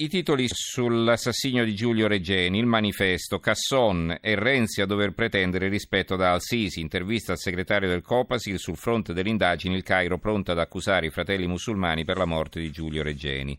I titoli sull'assassinio di Giulio Regeni, il manifesto, Casson e Renzi a dover pretendere rispetto da Al-Sisi, intervista al segretario del Copasil sul fronte delle indagini, il Cairo pronto ad accusare i fratelli musulmani per la morte di Giulio Regeni.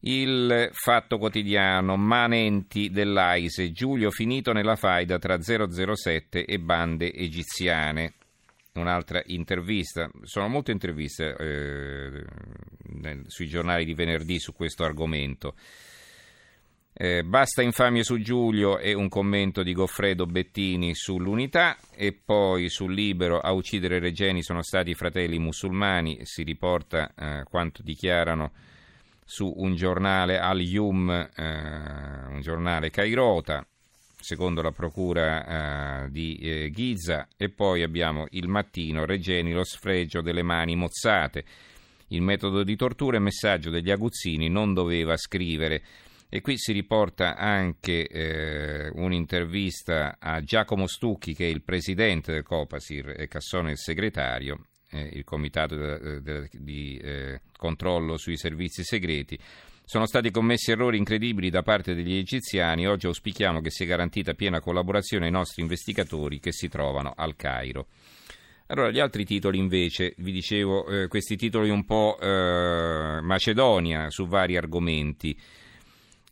Il fatto quotidiano, manenti dell'AISE, Giulio finito nella faida tra 007 e bande egiziane un'altra intervista. Sono molte interviste eh, nel, sui giornali di venerdì su questo argomento. Eh, basta infamie su Giulio e un commento di Goffredo Bettini sull'unità e poi sul libero a uccidere Regeni sono stati i fratelli musulmani, si riporta eh, quanto dichiarano su un giornale Al-Yum, eh, un giornale cairota, secondo la procura eh, di eh, Giza, e poi abbiamo il mattino Regeni lo sfregio delle mani mozzate. Il metodo di tortura e messaggio degli aguzzini non doveva scrivere. E qui si riporta anche eh, un'intervista a Giacomo Stucchi, che è il presidente del Copasir e Cassone il segretario, eh, il comitato de, de, di eh, controllo sui servizi segreti sono stati commessi errori incredibili da parte degli egiziani. Oggi auspichiamo che sia garantita piena collaborazione ai nostri investigatori che si trovano al Cairo. Allora, gli altri titoli invece, vi dicevo, eh, questi titoli un po' eh, Macedonia su vari argomenti.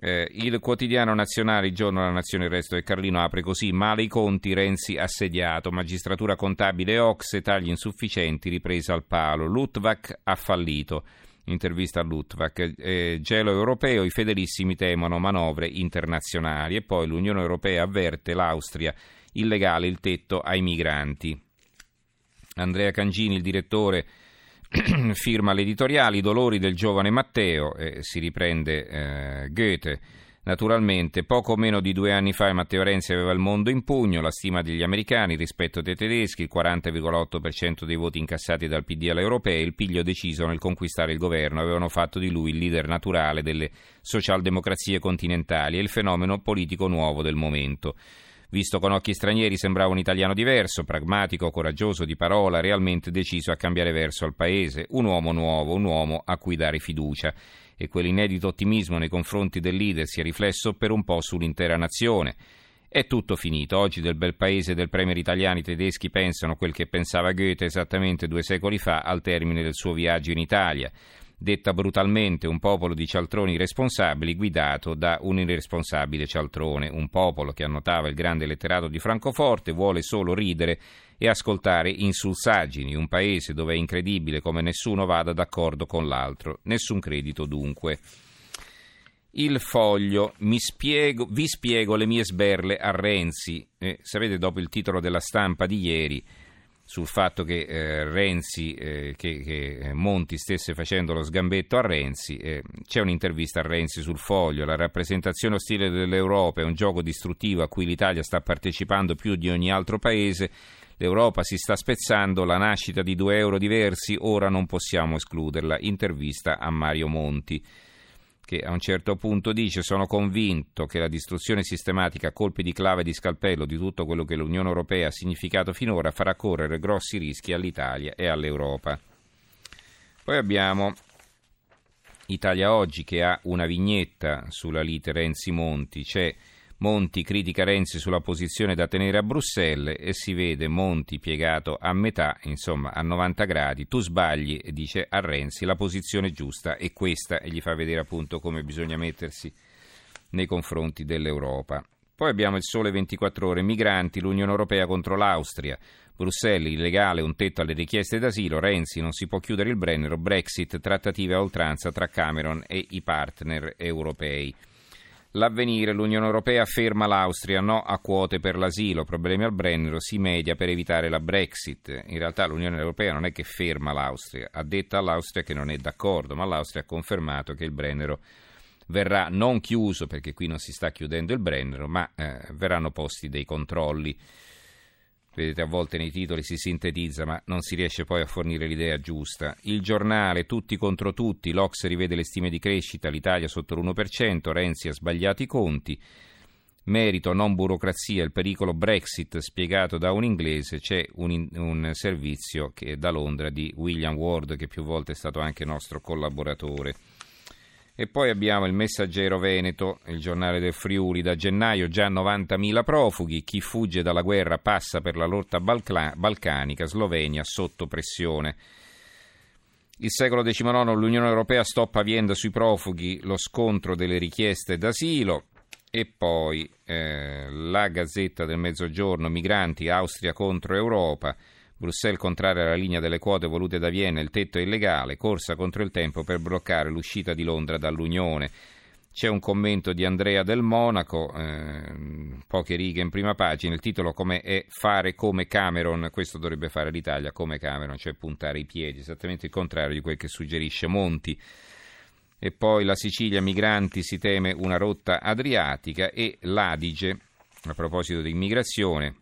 Eh, il quotidiano nazionale, il giorno della nazione, il resto del Carlino apre così: male i conti, Renzi assediato, magistratura contabile Ox, tagli insufficienti, ripresa al palo, Lutvak ha fallito intervista a Lutvak, eh, gelo europeo, i fedelissimi temono manovre internazionali e poi l'Unione Europea avverte l'Austria illegale il tetto ai migranti. Andrea Cangini, il direttore, firma l'editoriale I dolori del giovane Matteo, eh, si riprende eh, Goethe. Naturalmente, poco meno di due anni fa Matteo Renzi aveva il mondo in pugno, la stima degli americani rispetto ai tedeschi, il 40,8% dei voti incassati dal PD alle europee, il piglio deciso nel conquistare il governo, avevano fatto di lui il leader naturale delle socialdemocrazie continentali e il fenomeno politico nuovo del momento. Visto con occhi stranieri sembrava un italiano diverso, pragmatico, coraggioso di parola, realmente deciso a cambiare verso al paese, un uomo nuovo, un uomo a cui dare fiducia e quell'inedito ottimismo nei confronti del leader si è riflesso per un po' sull'intera nazione. È tutto finito. Oggi del bel paese del premier italiano i tedeschi pensano quel che pensava Goethe esattamente due secoli fa al termine del suo viaggio in Italia. Detta brutalmente un popolo di cialtroni irresponsabili guidato da un irresponsabile cialtrone, un popolo che annotava il grande letterato di Francoforte vuole solo ridere e ascoltare insulsaggini, un paese dove è incredibile come nessuno vada d'accordo con l'altro, nessun credito dunque. Il foglio, spiego, vi spiego le mie sberle a Renzi, eh, sapete dopo il titolo della stampa di ieri sul fatto che eh, Renzi, eh, che, che, Monti stesse facendo lo sgambetto a Renzi, eh, c'è un'intervista a Renzi sul foglio, la rappresentazione ostile dell'Europa è un gioco distruttivo a cui l'Italia sta partecipando più di ogni altro paese L'Europa si sta spezzando, la nascita di due euro diversi, ora non possiamo escluderla. Intervista a Mario Monti che a un certo punto dice sono convinto che la distruzione sistematica a colpi di clave e di scalpello di tutto quello che l'Unione Europea ha significato finora farà correre grossi rischi all'Italia e all'Europa. Poi abbiamo Italia Oggi che ha una vignetta sulla lite Renzi-Monti, c'è Monti critica Renzi sulla posizione da tenere a Bruxelles e si vede Monti piegato a metà, insomma a 90 gradi. Tu sbagli, dice a Renzi, la posizione giusta è questa e gli fa vedere appunto come bisogna mettersi nei confronti dell'Europa. Poi abbiamo il sole 24 ore, migranti, l'Unione Europea contro l'Austria, Bruxelles, illegale, un tetto alle richieste d'asilo, Renzi non si può chiudere il Brennero, Brexit, trattative a oltranza tra Cameron e i partner europei. L'avvenire, l'Unione Europea ferma l'Austria, no a quote per l'asilo, problemi al Brennero, si media per evitare la Brexit. In realtà l'Unione Europea non è che ferma l'Austria, ha detto all'Austria che non è d'accordo, ma l'Austria ha confermato che il Brennero verrà non chiuso, perché qui non si sta chiudendo il Brennero, ma eh, verranno posti dei controlli. Vedete, a volte nei titoli si sintetizza, ma non si riesce poi a fornire l'idea giusta. Il giornale, tutti contro tutti, l'Ox rivede le stime di crescita, l'Italia sotto l'1%, Renzi ha sbagliato i conti. Merito, non burocrazia, il pericolo Brexit spiegato da un inglese, c'è un, un servizio che da Londra di William Ward, che più volte è stato anche nostro collaboratore. E poi abbiamo il Messaggero Veneto, il giornale del Friuli, da gennaio già 90.000 profughi, chi fugge dalla guerra passa per la lotta balcla- balcanica, Slovenia sotto pressione. Il secolo XIX, l'Unione Europea stoppa Vienna sui profughi, lo scontro delle richieste d'asilo. E poi eh, la Gazzetta del Mezzogiorno, migranti, Austria contro Europa. Bruxelles contraria alla linea delle quote volute da Vienna, il tetto è illegale, corsa contro il tempo per bloccare l'uscita di Londra dall'Unione. C'è un commento di Andrea del Monaco, eh, poche righe in prima pagina, il titolo come è fare come Cameron, questo dovrebbe fare l'Italia come Cameron, cioè puntare i piedi, esattamente il contrario di quel che suggerisce Monti. E poi la Sicilia, migranti, si teme una rotta adriatica e l'Adige, a proposito di immigrazione,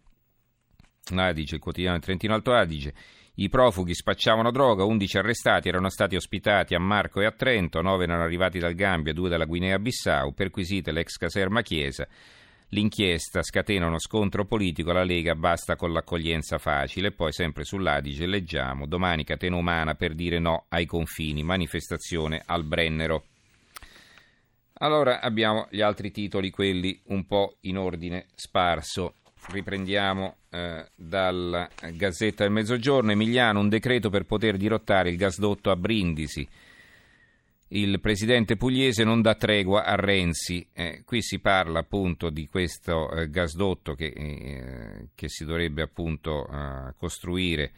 Adige, il quotidiano Trentino Alto Adige. I profughi spacciavano droga, 11 arrestati erano stati ospitati a Marco e a Trento, 9 erano arrivati dal Gambia, 2 dalla Guinea-Bissau, perquisite l'ex caserma Chiesa. L'inchiesta scatena uno scontro politico, la Lega basta con l'accoglienza facile. Poi sempre sull'Adige leggiamo domani catena umana per dire no ai confini, manifestazione al Brennero. Allora abbiamo gli altri titoli, quelli un po' in ordine sparso riprendiamo eh, dalla Gazzetta del Mezzogiorno, Emiliano, un decreto per poter dirottare il gasdotto a Brindisi. Il presidente pugliese non dà tregua a Renzi. Eh, qui si parla appunto di questo eh, gasdotto che, eh, che, si dovrebbe appunto eh, costruire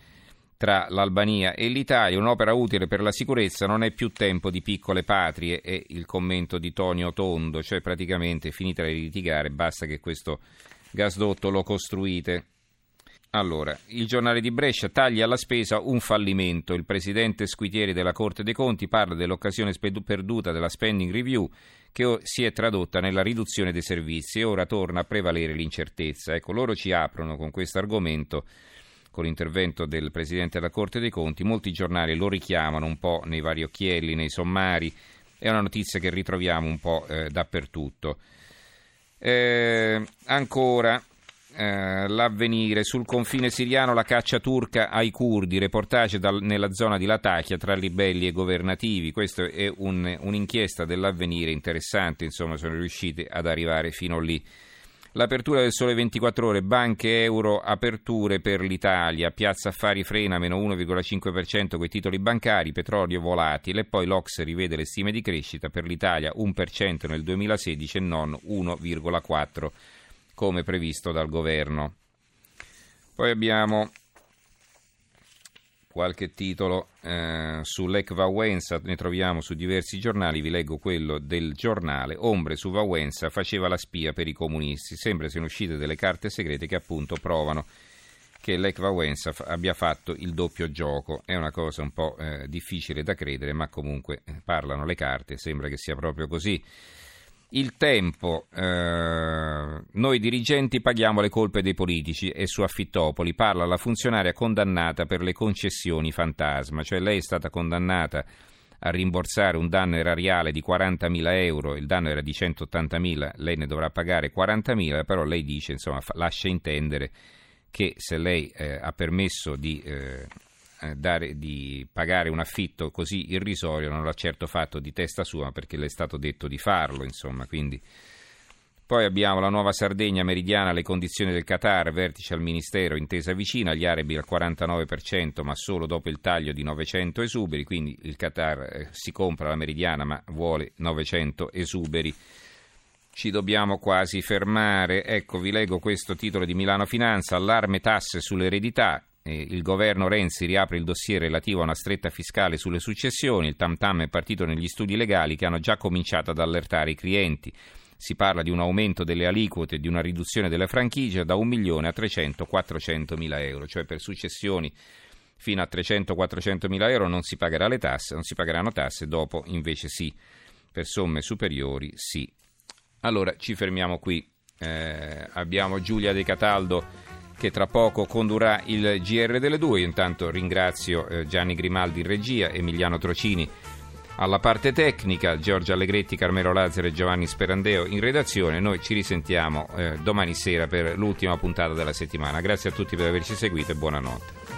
tra l'Albania e l'Italia, un'opera utile per la sicurezza, non è più tempo di piccole patrie, è il commento di Tonio Tondo, cioè praticamente finita di litigare, basta che questo gasdotto lo costruite. Allora, il giornale di Brescia taglia alla spesa un fallimento. Il presidente Squitieri della Corte dei Conti parla dell'occasione perduta della spending review che si è tradotta nella riduzione dei servizi e ora torna a prevalere l'incertezza. Ecco, loro ci aprono con questo argomento, con l'intervento del presidente della Corte dei Conti. Molti giornali lo richiamano un po' nei vari occhielli, nei sommari. È una notizia che ritroviamo un po' eh, dappertutto. Eh, ancora eh, l'avvenire sul confine siriano la caccia turca ai curdi, reportage dal, nella zona di Latakia tra ribelli e governativi. Questa è un, un'inchiesta dell'avvenire interessante, insomma sono riusciti ad arrivare fino lì. L'apertura del sole 24 ore, banche euro, aperture per l'Italia, Piazza Affari frena meno 1,5% con titoli bancari, petrolio volatile e poi l'Ox rivede le stime di crescita per l'Italia 1% nel 2016 e non 1,4% come previsto dal governo. Poi abbiamo qualche titolo eh, sull'EC Vauenza, ne troviamo su diversi giornali, vi leggo quello del giornale, Ombre su Vauenza faceva la spia per i comunisti, sembra siano uscite delle carte segrete che appunto provano che l'EC Vauenza abbia fatto il doppio gioco, è una cosa un po' eh, difficile da credere, ma comunque eh, parlano le carte, sembra che sia proprio così. Il tempo, eh, noi dirigenti paghiamo le colpe dei politici e su Affittopoli parla la funzionaria condannata per le concessioni fantasma, cioè lei è stata condannata a rimborsare un danno erariale di 40.000 euro, il danno era di 180.000, lei ne dovrà pagare 40.000, però lei dice, insomma, lascia intendere che se lei eh, ha permesso di eh, dare, di pagare un affitto così irrisorio non l'ha certo fatto di testa sua perché le è stato detto di farlo, insomma, quindi... Poi abbiamo la nuova Sardegna meridiana, le condizioni del Qatar, vertice al Ministero, intesa vicina, gli arabi al 49%, ma solo dopo il taglio di 900 esuberi, quindi il Qatar eh, si compra la meridiana ma vuole 900 esuberi. Ci dobbiamo quasi fermare. Ecco, vi leggo questo titolo di Milano Finanza, allarme tasse sull'eredità, il governo Renzi riapre il dossier relativo a una stretta fiscale sulle successioni, il tam tam è partito negli studi legali che hanno già cominciato ad allertare i clienti. Si parla di un aumento delle aliquote e di una riduzione delle franchigie da 1 milione a 300-400 mila euro, cioè per successioni fino a 300-400 mila euro non si tasse, non si pagheranno tasse, dopo invece sì, per somme superiori sì. Allora ci fermiamo qui. Eh, abbiamo Giulia De Cataldo che tra poco condurrà il GR delle due. Io intanto ringrazio eh, Gianni Grimaldi in regia, Emiliano Trocini alla parte tecnica, Giorgio Allegretti, Carmelo Lazzaro e Giovanni Sperandeo in redazione. Noi ci risentiamo eh, domani sera per l'ultima puntata della settimana. Grazie a tutti per averci seguito e buonanotte.